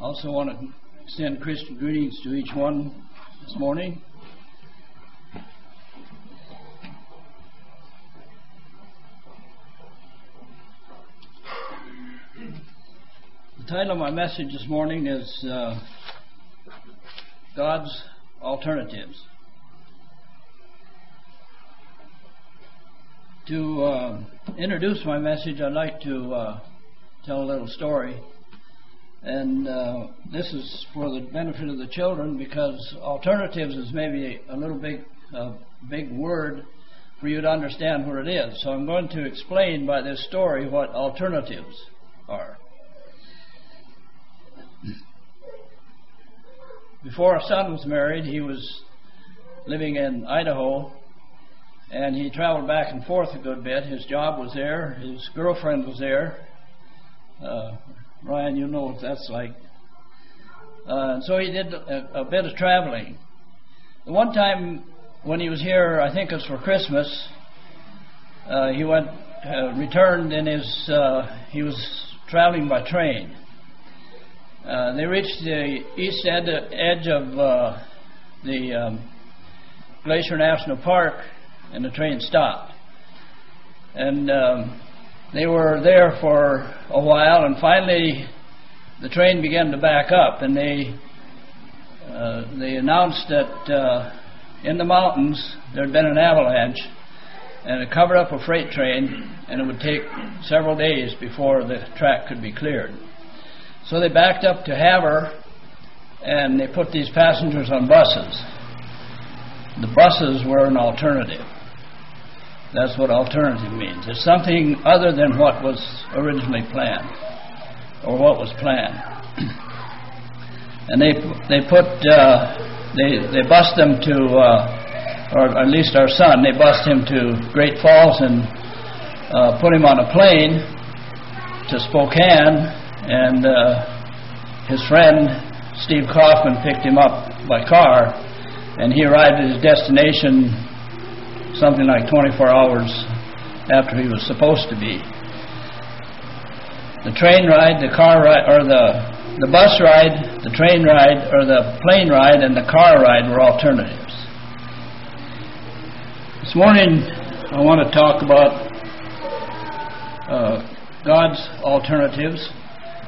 also want to send Christian greetings to each one this morning. The title of my message this morning is uh, God's Alternatives. To uh, introduce my message, I'd like to uh, tell a little story. And uh, this is for the benefit of the children because alternatives is maybe a little big, uh, big word for you to understand what it is. So I'm going to explain by this story what alternatives are. Before our son was married, he was living in Idaho, and he traveled back and forth a good bit. His job was there, his girlfriend was there. Uh, Ryan, you know what that's like. Uh, so he did a, a, bit of traveling. The one time when he was here, I think it was for Christmas, uh, he went, uh, returned in his, uh, he was traveling by train. Uh, they reached the east ed- edge of uh, the um, Glacier National Park, and the train stopped. And um, they were there for a while, and finally the train began to back up, and they uh, they announced that uh, in the mountains there had been an avalanche, and it covered up a freight train, and it would take several days before the track could be cleared. So they backed up to Havre, and they put these passengers on buses. The buses were an alternative. That's what alternative means. It's something other than what was originally planned or what was planned. and they they put uh, they they bust them to uh, or at least our son they bust him to Great Falls and uh, put him on a plane to Spokane and uh, his friend Steve Kaufman picked him up by car and he arrived at his destination something like 24 hours after he was supposed to be. The train ride, the car ride, or the the bus ride, the train ride, or the plane ride, and the car ride were alternatives. This morning, I want to talk about uh, God's alternatives,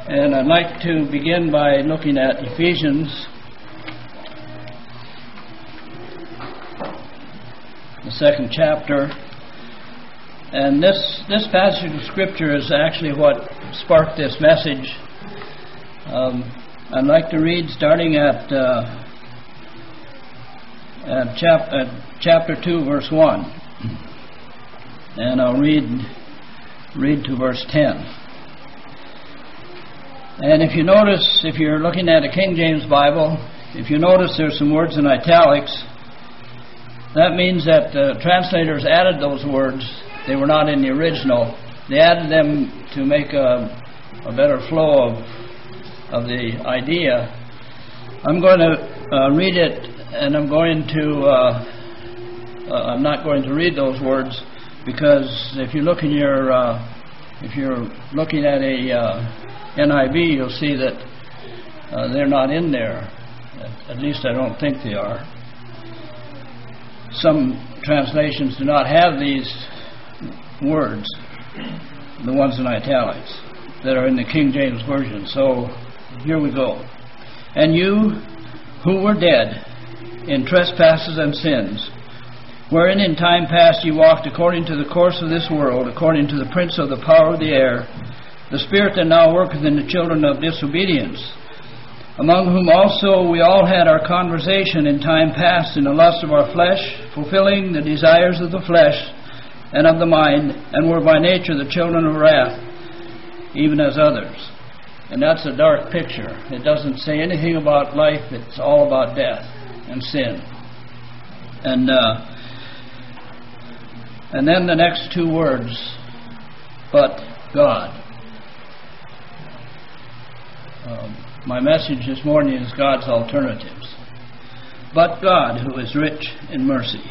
and I'd like to begin by looking at Ephesians the second chapter. And this, this passage of Scripture is actually what sparked this message. Um, I'd like to read starting at, uh, at, chap- at chapter 2, verse 1. And I'll read, read to verse 10. And if you notice, if you're looking at a King James Bible, if you notice there's some words in italics, that means that the translators added those words. They were not in the original. They added them to make a, a better flow of, of the idea. I'm going to uh, read it, and I'm going to. Uh, uh, I'm not going to read those words because if you look in your, uh, if you're looking at a uh, NIV, you'll see that they're not in there. At least I don't think they are some translations do not have these words, the ones in italics, that are in the King James Version. So here we go. And you who were dead in trespasses and sins, wherein in time past ye walked according to the course of this world, according to the prince of the power of the air, the spirit that now worketh in the children of disobedience among whom also we all had our conversation in time past in the lust of our flesh, fulfilling the desires of the flesh and of the mind, and were by nature the children of wrath, even as others. And that's a dark picture. It doesn't say anything about life, it's all about death and sin. And, uh, and then the next two words, but God. Um, my message this morning is God's alternatives. But God, who is rich in mercy,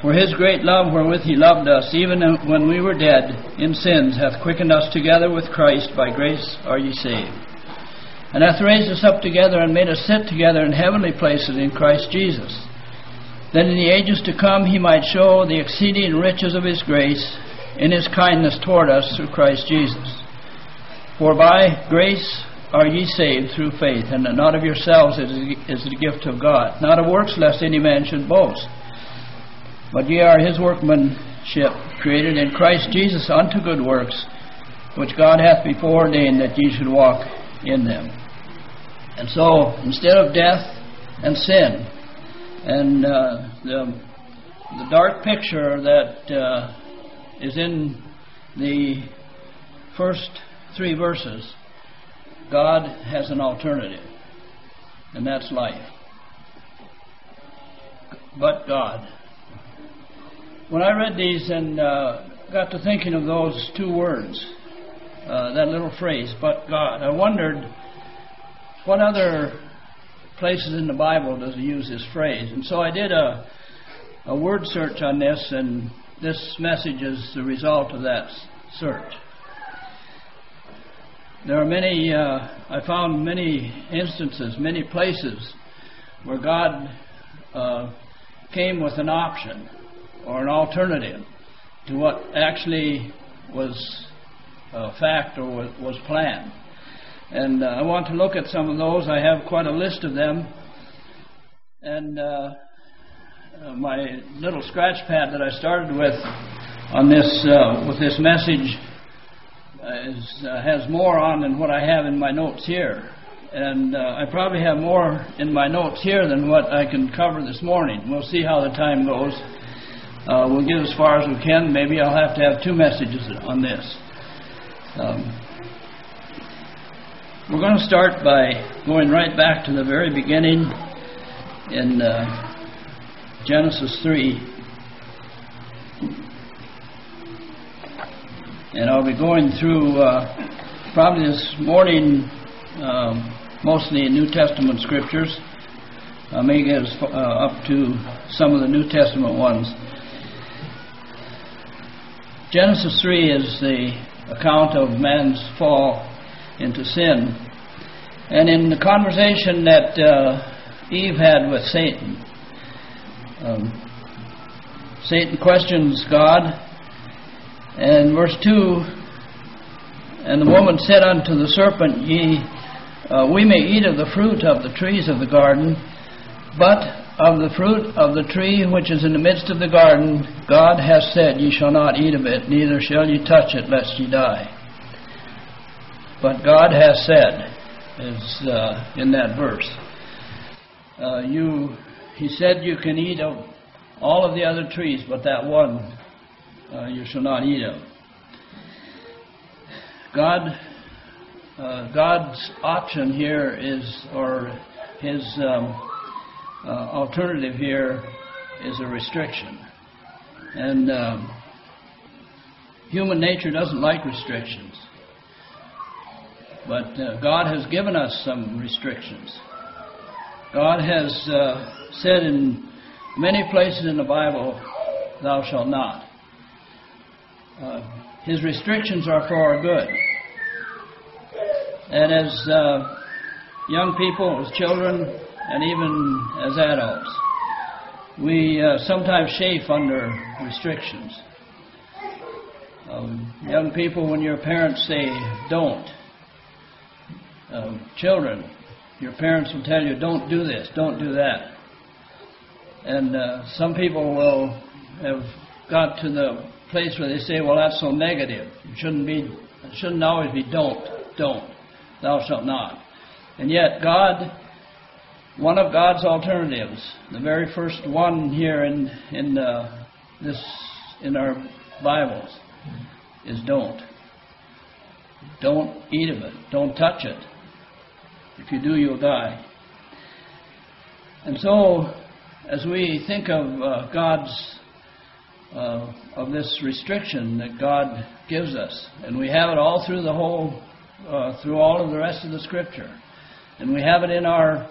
for his great love wherewith he loved us, even when we were dead in sins, hath quickened us together with Christ. By grace are ye saved. and hath raised us up together and made us sit together in heavenly places in Christ Jesus, that in the ages to come he might show the exceeding riches of his grace in his kindness toward us through Christ Jesus. For by grace are ye saved through faith, and not of yourselves is the gift of God, not of works, lest any man should boast. But ye are his workmanship, created in Christ Jesus unto good works, which God hath before ordained that ye should walk in them. And so, instead of death and sin, and uh, the, the dark picture that uh, is in the first three verses, God has an alternative, and that's life. But God. When I read these and uh, got to thinking of those two words, uh, that little phrase, but God, I wondered what other places in the Bible does he use this phrase? And so I did a, a word search on this, and this message is the result of that search. There are many, uh, I found many instances, many places where God uh, came with an option or an alternative to what actually was a fact or was planned. And uh, I want to look at some of those. I have quite a list of them. And uh, uh my little scratch pad that I started with on this uh, with this message is, uh, has more on than what I have in my notes here. And uh, I probably have more in my notes here than what I can cover this morning. We'll see how the time goes. Uh, we'll get as far as we can. Maybe I'll have to have two messages on this. Um, we're going to start by going right back to the very beginning in uh, Genesis 3. And I'll be going through uh, probably this morning um, mostly New Testament scriptures. I may get uh, up to some of the New Testament ones. Genesis 3 is the account of man's fall into sin. And in the conversation that uh, Eve had with Satan, um, Satan questions God and verse 2 And the woman said unto the serpent, Ye, uh, we may eat of the fruit of the trees of the garden, but of the fruit of the tree which is in the midst of the garden, God hath said, Ye shall not eat of it, neither shall ye touch it, lest ye die. But God hath said, is uh, in that verse. Uh, you, he said, you can eat of all of the other trees, but that one uh, you shall not eat of. God, uh, God's option here is, or his um, uh, alternative here is a restriction. And um, human nature doesn't like restrictions. But uh, God has given us some restrictions. God has uh, said in many places in the Bible, Thou shalt not. Uh, his restrictions are for our good. And as uh, young people, as children, and even as adults, we uh, sometimes chafe under restrictions. Um, young people, when your parents say don't, um, children, your parents will tell you, don't do this, don't do that. And uh, some people will have got to the place where they say, well, that's so negative. It shouldn't be, it shouldn't always be don't, don't, thou shalt not. And yet, God, one of God's alternatives, the very first one here in in uh, this in our Bibles, is don't. Don't eat of it. Don't touch it. If you do, you'll die. And so, as we think of uh, God's uh, of this restriction that God gives us, and we have it all through the whole, uh, through all of the rest of the Scripture, and we have it in our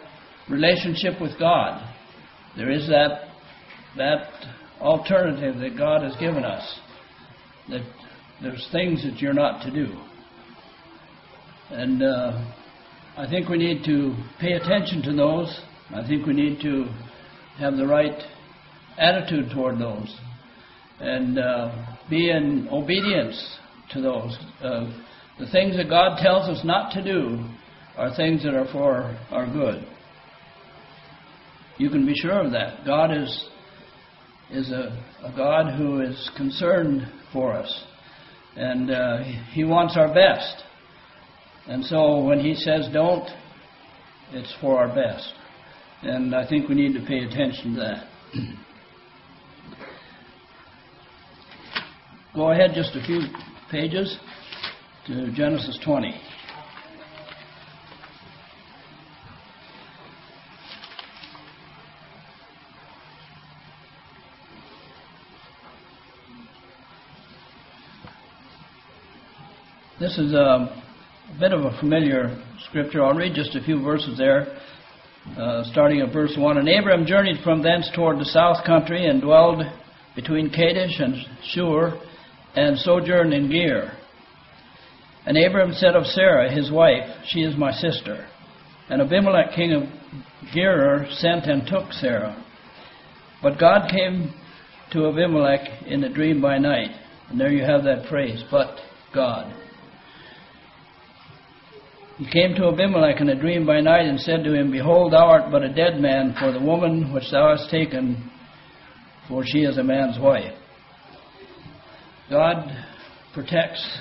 relationship with God. There is that that alternative that God has given us. That there's things that you're not to do, and uh, I think we need to pay attention to those. I think we need to have the right attitude toward those and uh, be in obedience to those. Uh, the things that God tells us not to do are things that are for our good. You can be sure of that. God is is a, a God who is concerned for us, and uh, He wants our best. And so when He says don't, it's for our best. And I think we need to pay attention to that. Go ahead just a few pages to Genesis 20. This is a bit of a familiar scripture. I'll read just a few verses there, uh, starting at verse 1. And Abram journeyed from thence toward the south country and dwelled between Kadesh and Shur and sojourned in Gerar. And Abram said of Sarah, his wife, She is my sister. And Abimelech, king of Gerar, sent and took Sarah. But God came to Abimelech in a dream by night. And there you have that phrase, but God. He came to Abimelech in a dream by night and said to him, Behold, thou art but a dead man for the woman which thou hast taken, for she is a man's wife. God protects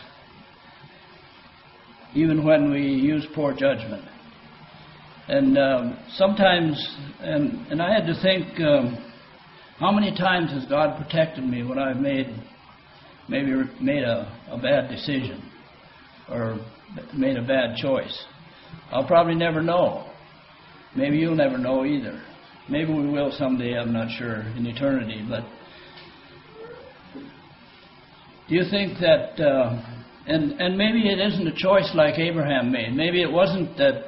even when we use poor judgment. And um, sometimes, and, and I had to think, um, how many times has God protected me when I've made maybe made a, a bad decision or made a bad choice. I'll probably never know. Maybe you'll never know either. Maybe we will someday, I'm not sure, in eternity. But do you think that, uh, and, and maybe it isn't a choice like Abraham made. Maybe it wasn't that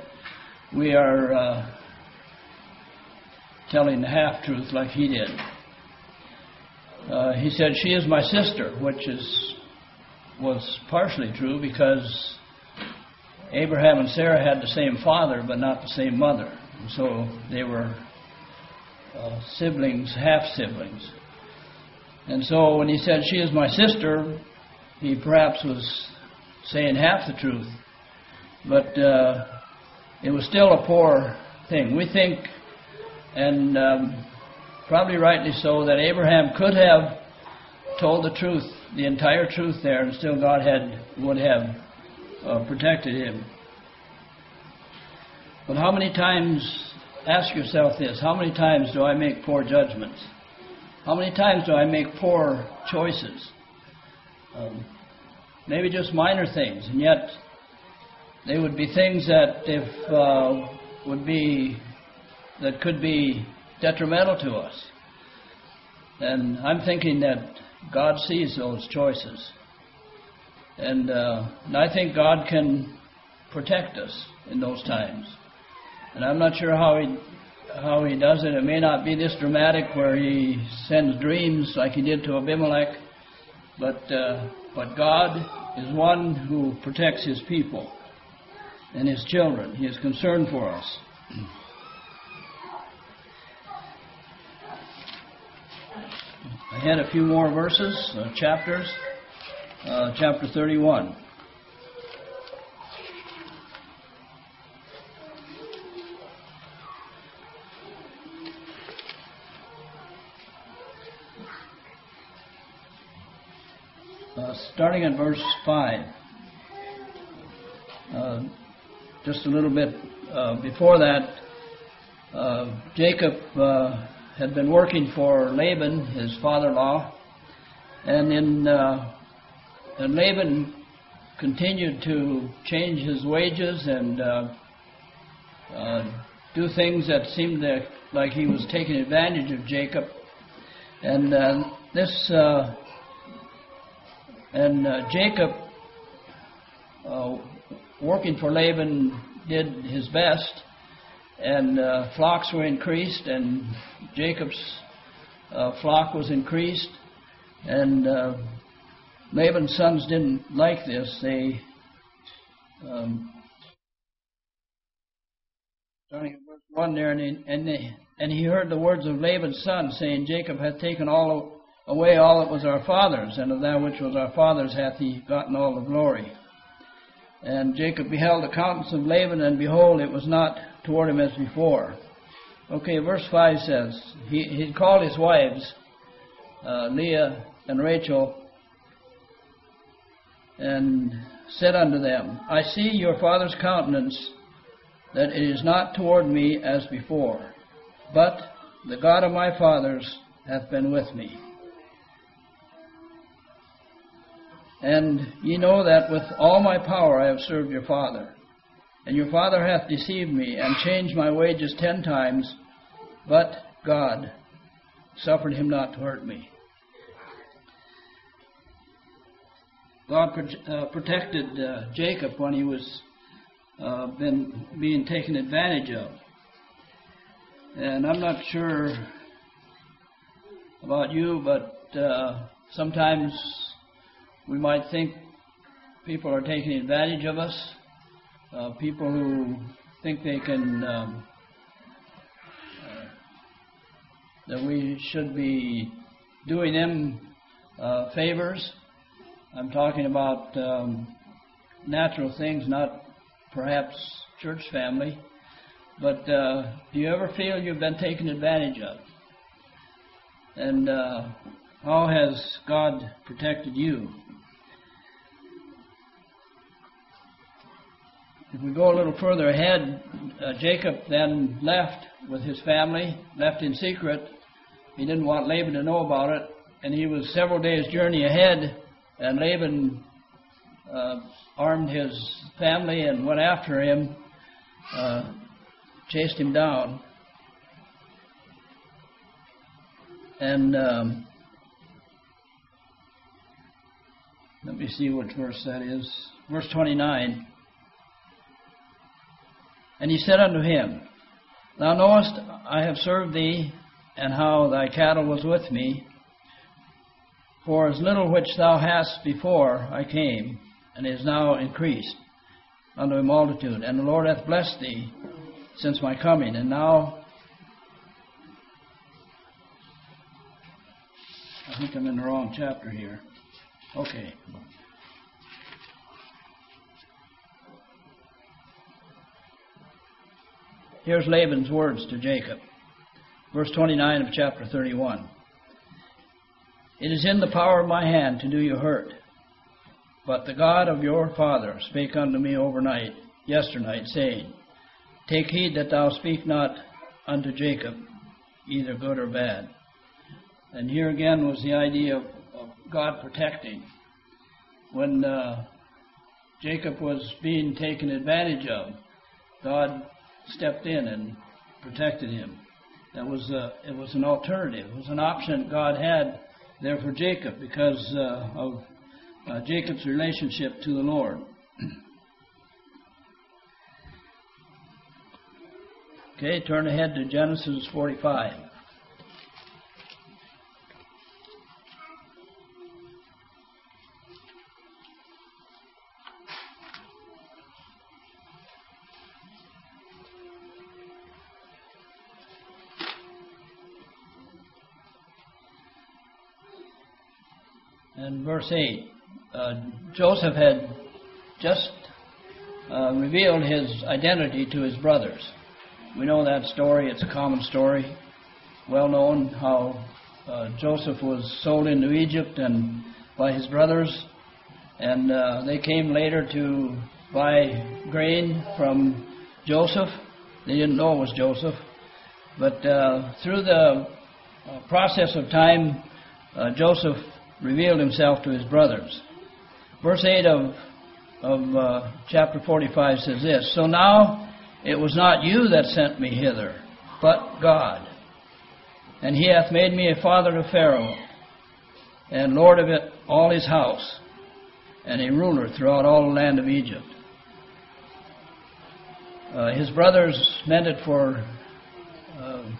we are uh, telling the half truth like he did. Uh, he said, She is my sister, which is was partially true because Abraham and Sarah had the same father, but not the same mother. And so they were uh, siblings, half siblings. And so when he said, She is my sister, he perhaps was saying half the truth. But uh, it was still a poor thing. We think, and um, probably rightly so, that Abraham could have told the truth, the entire truth there, and still God had would have uh, protected him. But how many times, ask yourself this, how many times do I make poor judgments? How many times do I make poor choices? Um, maybe just minor things, and yet they would be things that if uh, would be that could be detrimental to us. And I'm thinking that God sees those choices. And, uh, and I think God can protect us in those times. And I'm not sure how he how he does it. It may not be this dramatic where he sends dreams like he did to Abimelech, but uh, but God is one who protects his people and his children. He is concerned for us. I had a few more verses, uh, chapters uh, chapter 31. Starting at verse 5. Uh, just a little bit uh, before that, uh, Jacob uh, had been working for Laban, his father in law, and in uh, and Laban continued to change his wages and uh, do things that seemed like he was taking advantage of Jacob. And this, and uh, Jacob, uh, working for Laban, did his best, and flocks were increased, and Jacob's flock was increased, and Laban's sons didn't like this. They um, 1 there, and he, and, he, and he heard the words of Laban's son, saying, Jacob hath taken all away all that was our father's, and of that which was our father's hath he gotten all the glory. And Jacob beheld the countenance of Laban, and behold, it was not toward him as before. Okay, verse 5 says, He, he called his wives, uh, Leah and Rachel, and said unto them, I see your father's countenance, that it is not toward me as before, but the God of my fathers hath been with me. And ye know that with all my power I have served your father. And your father hath deceived me, and changed my wages ten times, but God suffered him not to hurt me. God uh, protected uh, Jacob when he was uh, been being taken advantage of. And I'm not sure about you, but uh, sometimes we might think people are taking advantage of us. Uh, people who think they can um, uh, that we should be doing them favors I'm talking about um, natural things, not perhaps church family. But uh, do you ever feel you've been taken advantage of? And uh, how has God protected you? If we go a little further ahead, uh, Jacob then left with his family, left in secret. He didn't want Laban to know about it, and he was several days' journey ahead and Laban uh, armed his family and went after him, uh, chased him down. And um, let me see which verse that is. Verse 29. And he said unto him, Thou knowest I have served thee, and how thy cattle was with me, for as little which thou hast before I came, and is now increased unto a multitude. And the Lord hath blessed thee since my coming. And now, I think I'm in the wrong chapter here. Okay. Here's Laban's words to Jacob. Verse 29 of chapter 31. It is in the power of my hand to do you hurt. But the God of your father spake unto me overnight, yesternight, saying, Take heed that thou speak not unto Jacob, either good or bad. And here again was the idea of, of God protecting. When uh, Jacob was being taken advantage of, God stepped in and protected him. That was a, it was an alternative. It was an option God had there for Jacob because uh, of uh, Jacob's relationship to the Lord. okay, turn ahead to Genesis 45. Verse 8. Uh, Joseph had just uh, revealed his identity to his brothers. We know that story, it's a common story, well known how uh, Joseph was sold into Egypt and by his brothers, and uh, they came later to buy grain from Joseph. They didn't know it was Joseph, but uh, through the uh, process of time, Joseph revealed himself to his brothers. Verse 8 of, of uh, chapter 45 says this So now it was not you that sent me hither, but God. And he hath made me a father to Pharaoh, and lord of it all his house, and a ruler throughout all the land of Egypt. Uh, his brothers meant it for, uh,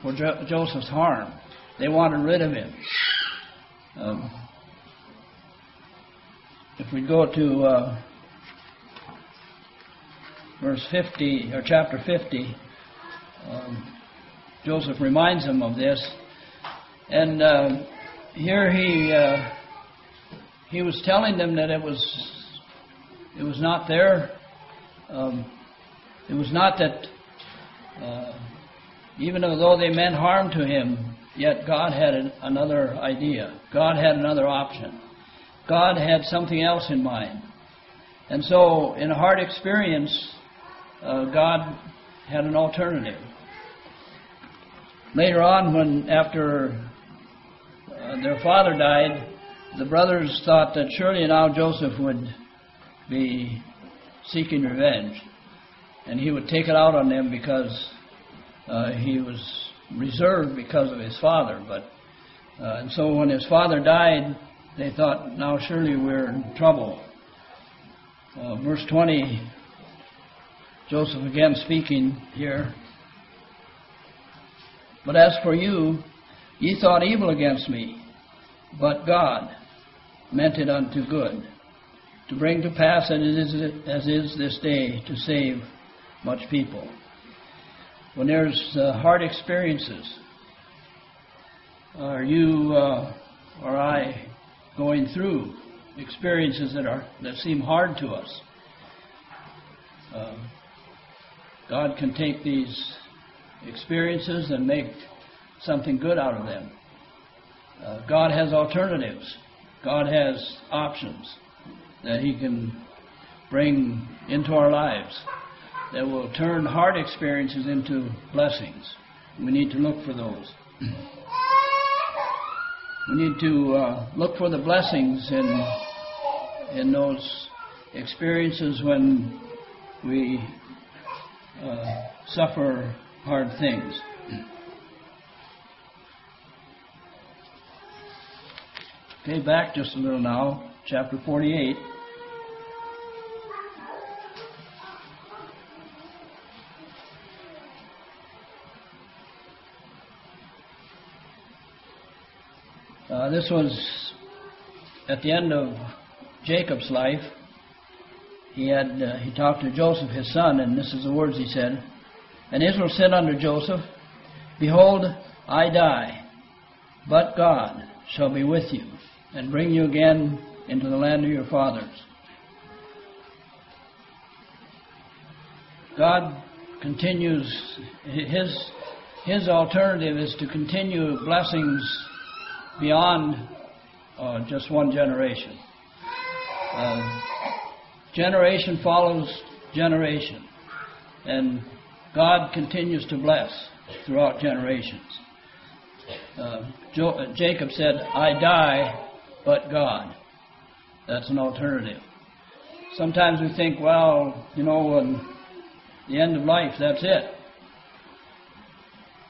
for jo- Joseph's harm. They wanted rid of him. Um, if we go to uh, verse 50, or chapter 50, um, Joseph reminds them of this. And uh, here he uh, he was telling them that it was it was not there. Um, it was not that uh, even though they meant harm to him, yet God had an, another idea. God had another option. God had something else in mind. And so, in a hard experience, uh, God had an alternative. Later on, when after uh, their father died, the brothers thought that surely now Joseph would be seeking revenge, and he would take it out on them because uh, he was reserved because of his father. But uh, and so when his father died, they thought, now surely we're in trouble. Uh, verse 20, Joseph again speaking here. But as for you, ye thought evil against me, but God meant it unto good, to bring to pass as is, as is this day to save much people. When there's uh, hard experiences, are you uh, or I going through experiences that are that seem hard to us? Uh, God can take these experiences and make something good out of them. Uh, God has alternatives. God has options that He can bring into our lives that will turn hard experiences into blessings. We need to look for those. We need to uh, look for the blessings in in those experiences when we uh, suffer hard things. Okay, back just a little now, chapter 48. Uh, this was at the end of Jacob's life. He had uh, he talked to Joseph his son, and this is the words he said. And Israel said unto Joseph, Behold, I die, but God shall be with you, and bring you again into the land of your fathers. God continues his his alternative is to continue blessings beyond uh, just one generation. Uh, generation follows generation, and God continues to bless throughout generations. Uh, jo- Jacob said, I die, but God. That's an alternative. Sometimes we think, well, you know, in the end of life, that's it.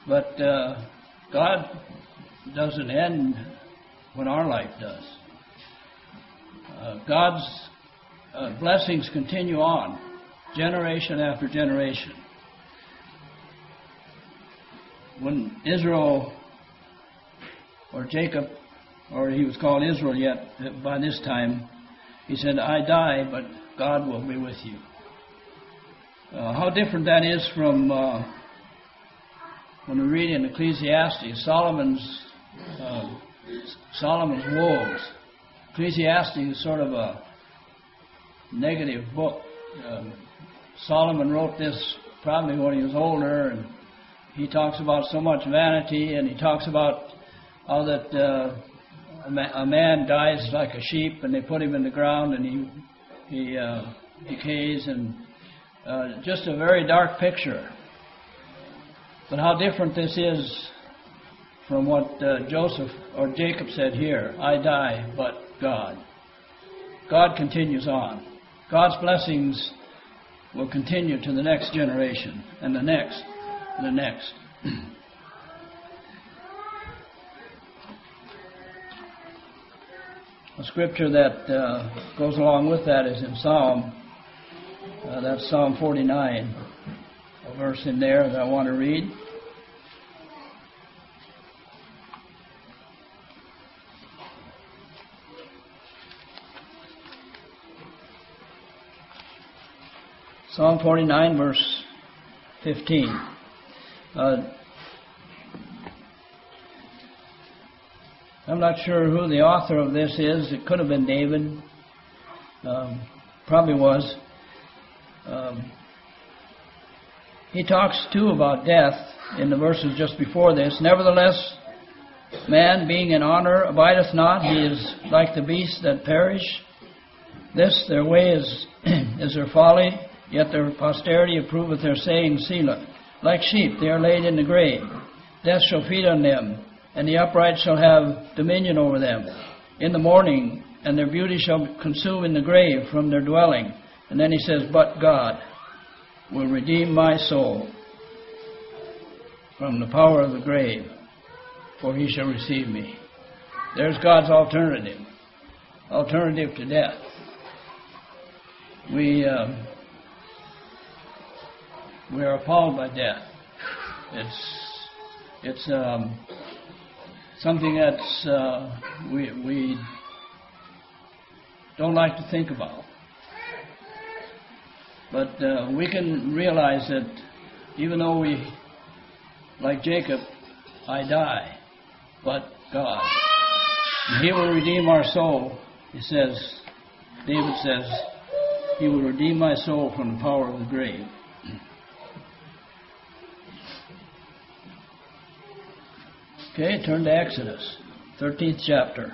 But uh, God doesn't end when our life does. Uh, God's uh, blessings continue on, generation after generation. When Israel, or Jacob, or he was called Israel yet by this time, he said, I die, but God will be with you. Uh, how different that is from uh, when we read in Ecclesiastes, Solomon's uh, Solomon's woes. Ecclesiastes is sort of a negative book. Um, Solomon wrote this probably when he was older, and he talks about so much vanity, and he talks about how that uh, a, ma- a, man dies like a sheep, and they put him in the ground, and he he uh, decays, and uh, just a very dark picture. But how different this is from what uh, Joseph or Jacob said here I die, but God. God continues on. God's blessings will continue to the next generation, and the next, and the next. A scripture that uh, goes along with that is in Psalm. Uh, that's Psalm 49, a verse in there that I want to read. Psalm 49, verse 15. Uh, I'm not sure who the author of this is. It could have been David. Um, probably was. Um, he talks too about death in the verses just before this. Nevertheless, man being in honor abideth not, he is like the beasts that perish. This their way is is their folly, yet their posterity approveth their saying, Selah. Like sheep they are laid in the grave. Death shall feed on them, and the upright shall have dominion over them. In the morning, and their beauty shall consume in the grave from their dwelling. And then he says, But God will redeem my soul from the power of the grave, for he shall receive me. There's God's alternative, alternative to death. We um, we are appalled by death. It's it's um, something that's uh, we we don't like to think about. But uh, we can realize that even though we, like Jacob, I die, but God, He will redeem our soul. He says, David says, He will redeem my soul from the power of the grave. Okay, turn to Exodus, 13th chapter.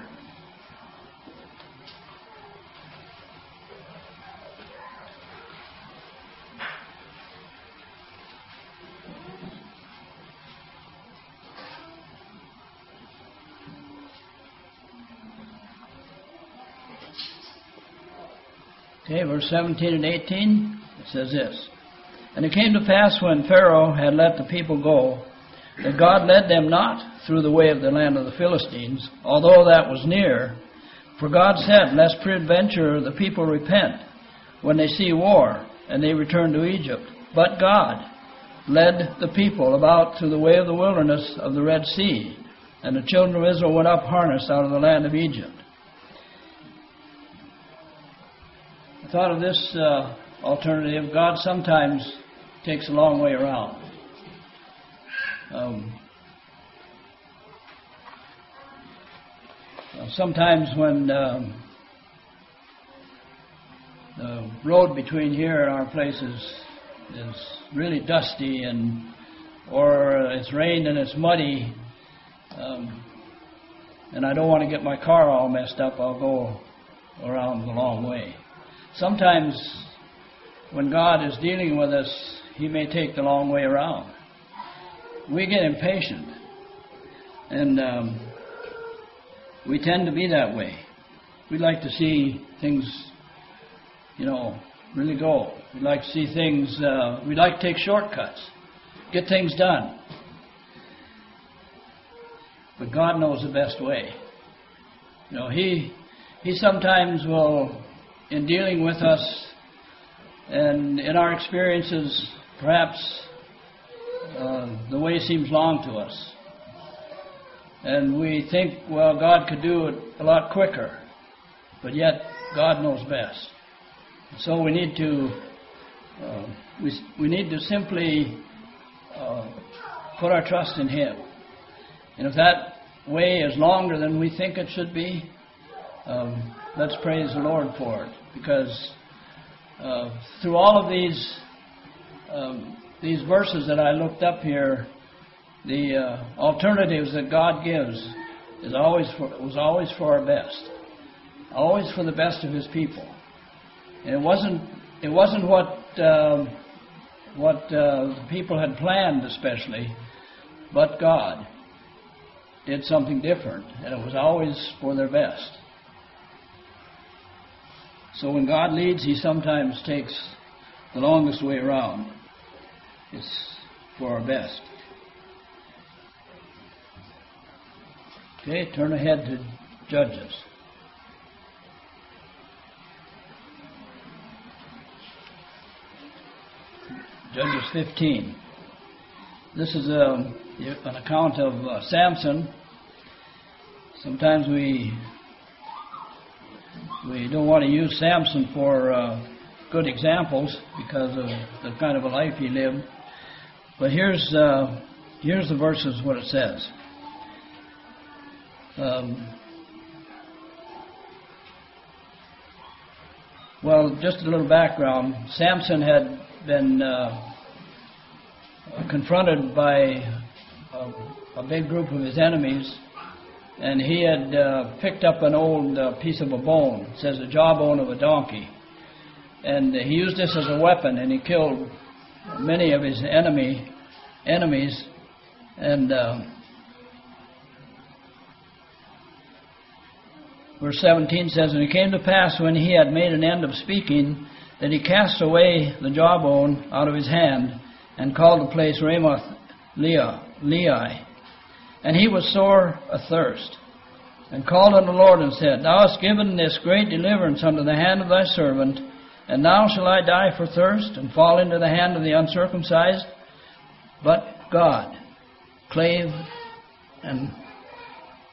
Okay, verse 17 and 18, it says this. And it came to pass when Pharaoh had let the people go, that God led them not through the way of the land of the Philistines, although that was near. For God said, Lest peradventure the people repent when they see war, and they return to Egypt. But God led the people about through the way of the wilderness of the Red Sea, and the children of Israel went up harnessed out of the land of Egypt. I thought of this uh, alternative. God sometimes takes a long way around. Um, uh, sometimes when um, the road between here and our place is, is really dusty and or it's rained and it's muddy um, and I don't want to get my car all messed up, I'll go around the long way. Sometimes when God is dealing with us, He may take the long way around. We get impatient, and um, we tend to be that way. We'd like to see things, you know, really go. We'd like to see things, uh, we'd like to take shortcuts, get things done. But God knows the best way. You know, He, he sometimes will in dealing with us and in our experiences, perhaps uh, the way seems long to us. And we think, well, God could do it a lot quicker, but yet God knows best. So we need to uh, we, we need to simply uh, put our trust in Him. And if that way is longer than we think it should be, um, let's praise the Lord for it, because uh, through all of these um, these verses that I looked up here, the uh, alternatives that God gives is always for, was always for our best, always for the best of His people. And it wasn't it wasn't what um, what uh, the people had planned, especially, but God did something different, and it was always for their best. So when God leads, He sometimes takes the longest way around. It's for our best. Okay, turn ahead to Judges. Judges 15. This is a, um, an account of uh, Samson. Sometimes we we don't want to use Samson for uh, good examples, because of the kind of a life he lived. But here's uh, here's the verses what it says. Um, well, just a little background. Samson had been uh, confronted by a, a, big group of his enemies, and he had uh, picked up an old uh, piece of a bone. It says a jawbone of a donkey, and he used this as a weapon, and he killed many of his enemy enemies, and. Uh, verse 17 says, And it came to pass when he had made an end of speaking that he cast away the jawbone out of his hand and called the place Ramoth Lehi. And he was sore athirst, and called on the Lord and said, Thou hast given this great deliverance unto the hand of thy servant, and now shall I die for thirst, and fall into the hand of the uncircumcised? But God clave and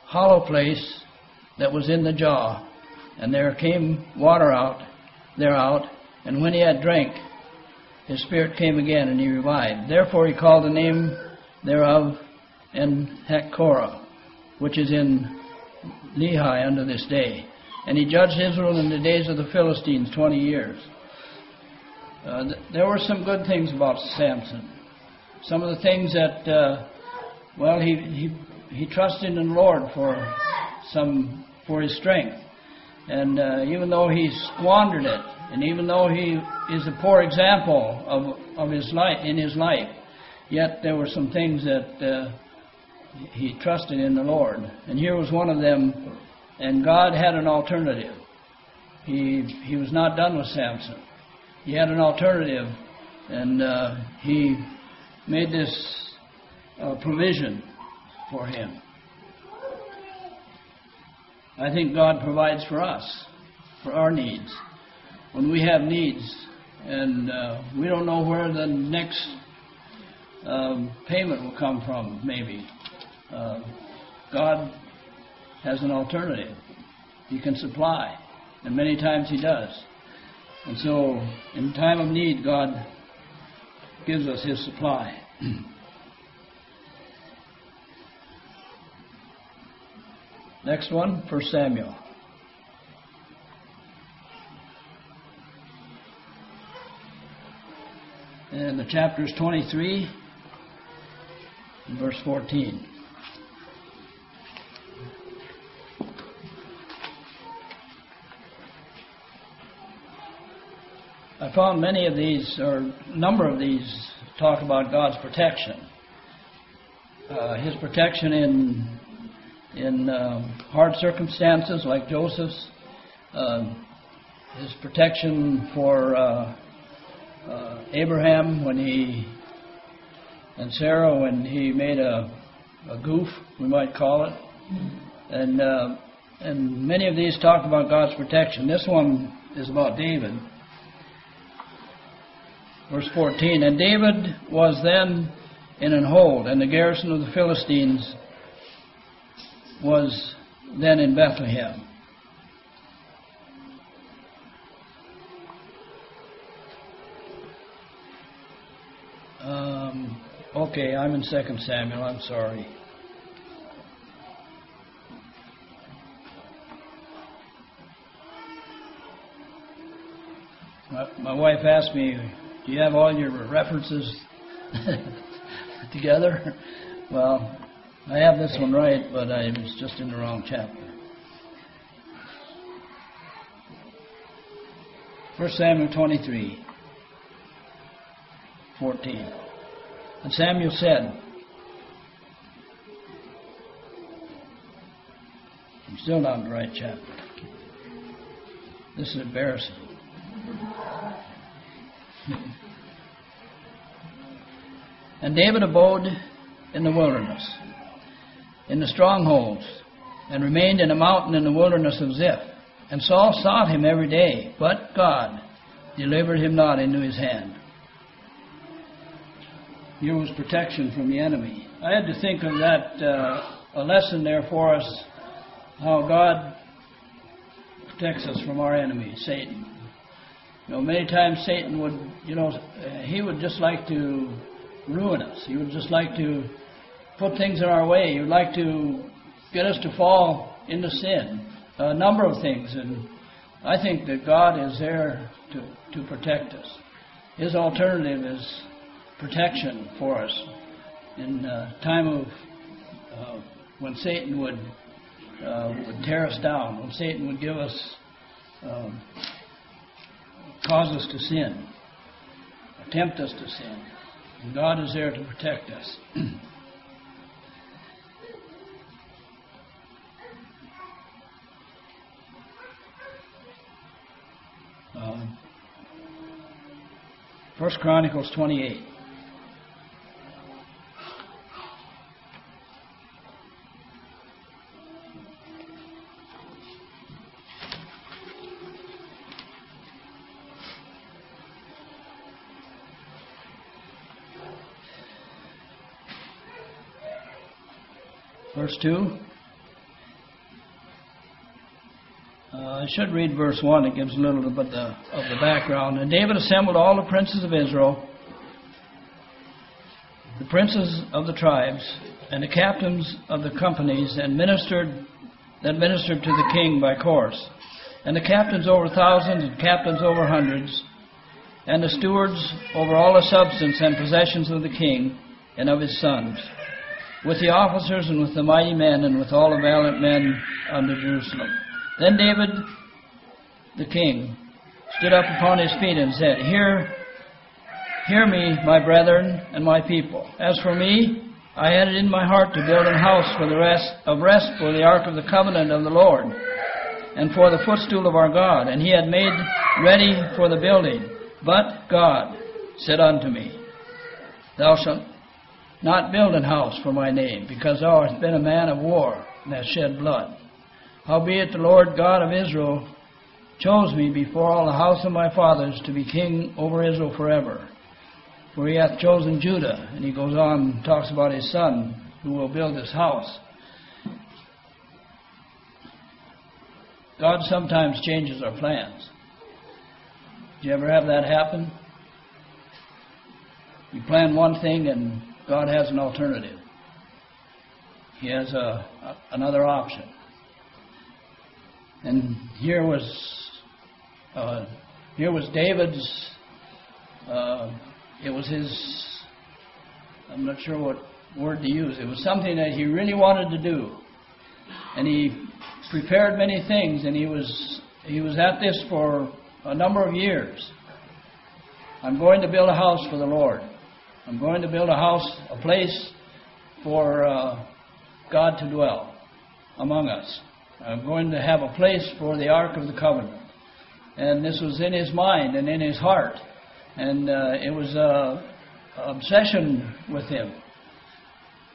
hollow place that was in the jaw, and there came water out thereout, and when he had drank, his spirit came again, and he revived. Therefore he called the name thereof En-hakkore, which is in Lehi unto this day. And he judged Israel in the days of the Philistines twenty years. Uh, th- there were some good things about Samson. Some of the things that, uh, well, he, he he trusted in the Lord for some for his strength, and uh, even though he squandered it, and even though he is a poor example of, of his life in his life, yet there were some things that uh, he trusted in the Lord. And here was one of them, and God had an alternative. He, he was not done with Samson. He had an alternative, and uh, he made this uh, provision for him. I think God provides for us, for our needs when we have needs and uh, we don't know where the next um, payment will come from, maybe. Uh, God has an alternative. He can supply, and many times He does. And so, in time of need, God gives us His supply. Next one, for Samuel. And the chapter is 23, verse 14. I found many of these, or a number of these, talk about God's protection. Uh, his protection in in um, hard circumstances like Joseph's, uh, his protection for uh, uh, Abraham when he and Sarah when he made a, a goof, we might call it, and uh, and many of these talk about God's protection. This one is about David. Verse 14, and David was then in an hold, and the garrison of the Philistines was then in Bethlehem. Um, okay, I'm in Second Samuel. I'm sorry. My, my wife asked me, "Do you have all your references together?" Well, I have this one right, but I was just in the wrong chapter. First Samuel 23. 14. And Samuel said, I'm still not in the right chapter. This is embarrassing. And David abode in the wilderness, in the strongholds, and remained in a mountain in the wilderness of Ziph. And Saul sought him every day, but God delivered him not into his hand. Here was protection from the enemy. I had to think of that, uh, a lesson there for us, how God protects us from our enemy, Satan. You know, many times Satan would, you know, he would just like to ruin us. He would just like to put things in our way. He would like to get us to fall into sin. A number of things, and I think that God is there to, to protect us. His alternative is protection for us in a time of uh, when Satan would uh, would tear us down, when Satan would give us um, cause us to sin, or tempt us to sin. And God is there to protect us. um, First Chronicles 28. Verse 2. Uh, I should read verse 1. It gives a little bit of the, of the background. And David assembled all the princes of Israel, the princes of the tribes, and the captains of the companies, and ministered that ministered to the king by course, and the captains over thousands, and captains over hundreds, and the stewards over all the substance and possessions of the king and of his sons with the officers and with the mighty men and with all the valiant men under Jerusalem. Then David, the king, stood up upon his feet and said, Hear, hear me, my brethren and my people. As for me, I had it in my heart to build an house for the rest of rest for the ark of the covenant of the Lord, and for the footstool of our God. And he had made ready for the building. But God said unto me, Thou shalt not build an house for my name, because thou hast been a man of war and hast shed blood. Howbeit the Lord God of Israel chose me before all the house of my fathers to be king over Israel forever. For he hath chosen Judah, and he goes on and talks about his son who will build this house. God sometimes changes our plans. Do you ever have that happen? You plan one thing and God has an alternative. He has a, a, another option. And here was uh, here was David's. Uh, it was his. I'm not sure what word to use. It was something that he really wanted to do, and he prepared many things. And he was he was at this for a number of years. I'm going to build a house for the Lord. I'm going to build a house, a place for uh, God to dwell among us. I'm going to have a place for the Ark of the Covenant. And this was in his mind and in his heart. And uh, it was an obsession with him.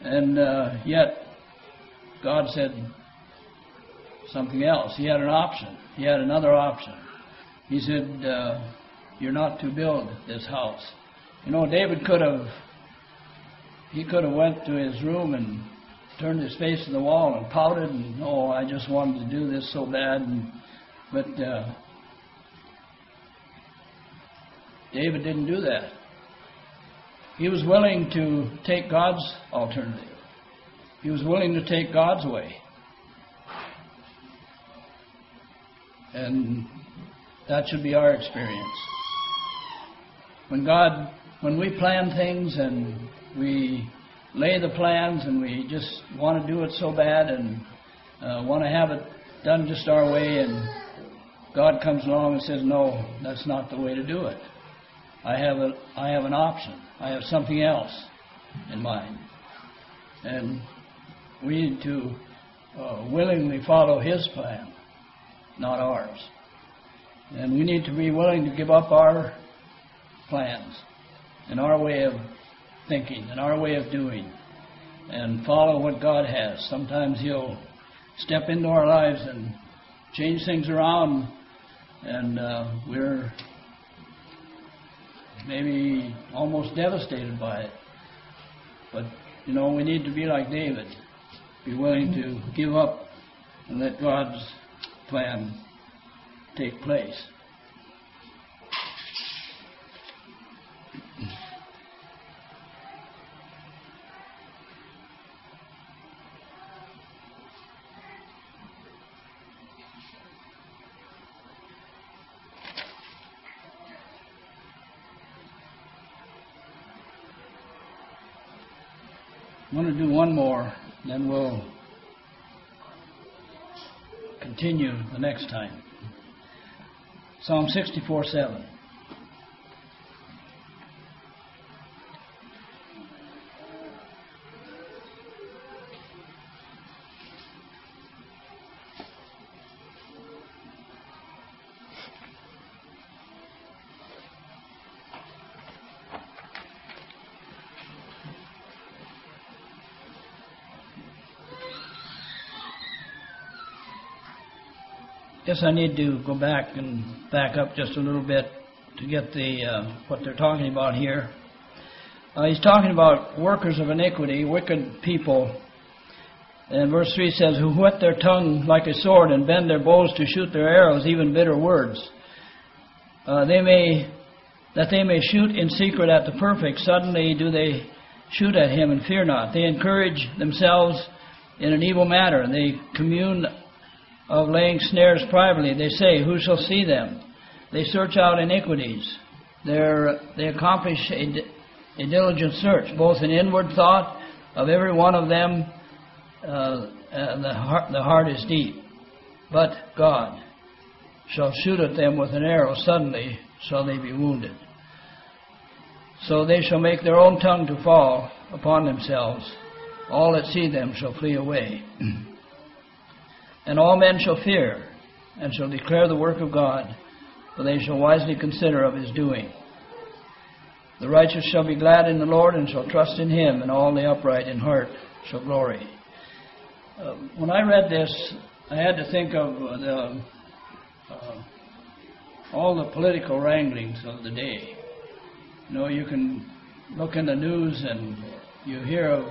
And uh, yet, God said something else. He had an option. He had another option. He said, uh, You're not to build this house. You know, David could have he could have went to his room and turned his face to the wall and pouted and oh, I just wanted to do this so bad. And, but uh, David didn't do that. He was willing to take God's alternative. He was willing to take God's way. And that should be our experience. When God when we plan things and we lay the plans and we just want to do it so bad and uh, want to have it done just our way, and God comes along and says, "No, that's not the way to do it. I have a, I have an option. I have something else in mind." And we need to uh, willingly follow His plan, not ours. And we need to be willing to give up our plans and our way of thinking and our way of doing and follow what God has. Sometimes He'll step into our lives and change things around, and uh, we're maybe almost devastated by it. But, you know, we need to be like David, be willing to give up and let God's plan take place. I'm going to do one more, then we'll continue the next time. Psalm 64 7. Guess I need to go back and back up just a little bit to get the uh, what they're talking about here. Uh, he's talking about workers of iniquity, wicked people. And verse 3 says, Who whet their tongue like a sword and bend their bows to shoot their arrows, even bitter words. Uh, they may, that they may shoot in secret at the perfect, suddenly do they shoot at him and fear not. They encourage themselves in an evil matter. They commune of laying snares privately. They say, Who shall see them? They search out iniquities. They're, they accomplish a, a, diligent search, both in inward thought of every one of them. Uh, the, heart, the heart is deep. But God shall shoot at them with an arrow. Suddenly shall they be wounded. So they shall make their own tongue to fall upon themselves. All that see them shall flee away. And all men shall fear, and shall declare the work of God, for they shall wisely consider of his doing. The righteous shall be glad in the Lord, and shall trust in him, and all the upright in heart shall glory. Uh, when I read this, I had to think of uh, the, uh, all the political wranglings of the day. You know, you can look in the news and you hear of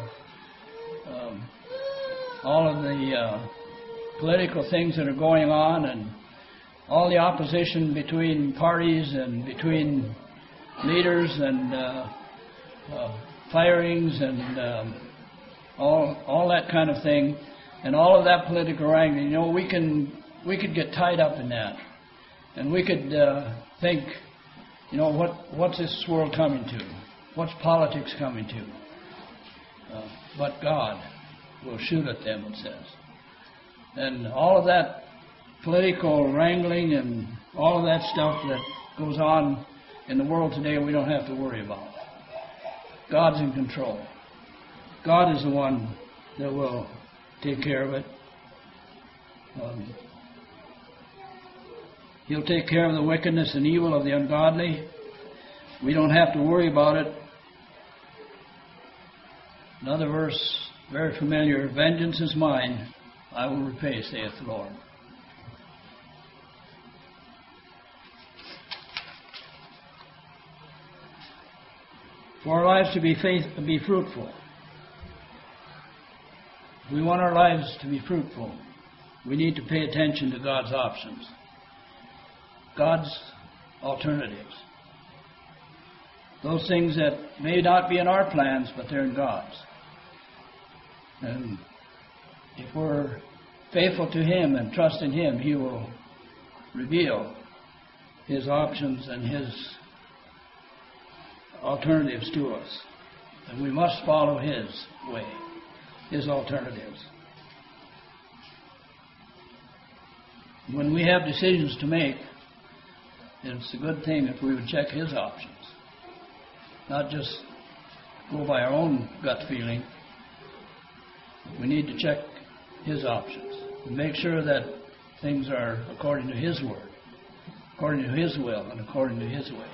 um, all of the uh, political things that are going on and all the opposition between parties and between leaders and uh, uh, firings and um, all all that kind of thing, and all of that political wrangling. You know, we can we could get tied up in that, and we could uh, think, you know, what what's this world coming to? What's politics coming to? Uh, but God will shoot at them, it says and all of that political wrangling and all of that stuff that goes on in the world today, we don't have to worry about. God's in control. God is the one that will take care of it. Um, he'll take care of the wickedness and evil of the ungodly. We don't have to worry about it. Another verse, very familiar Vengeance is mine, I will repay, saith the Lord. For our lives to be faith, be fruitful. We want our lives to be fruitful, we need to pay attention to God's options, God's alternatives. Those things that may not be in our plans, but they're in God's. And if we're faithful to Him and trust in Him, He will reveal His options and His alternatives to us. And we must follow His way, His alternatives. When we have decisions to make, it's a good thing if we would check His options, not just go by our own gut feeling. We need to check his options and make sure that things are according to His word, according to His will, and according to His way.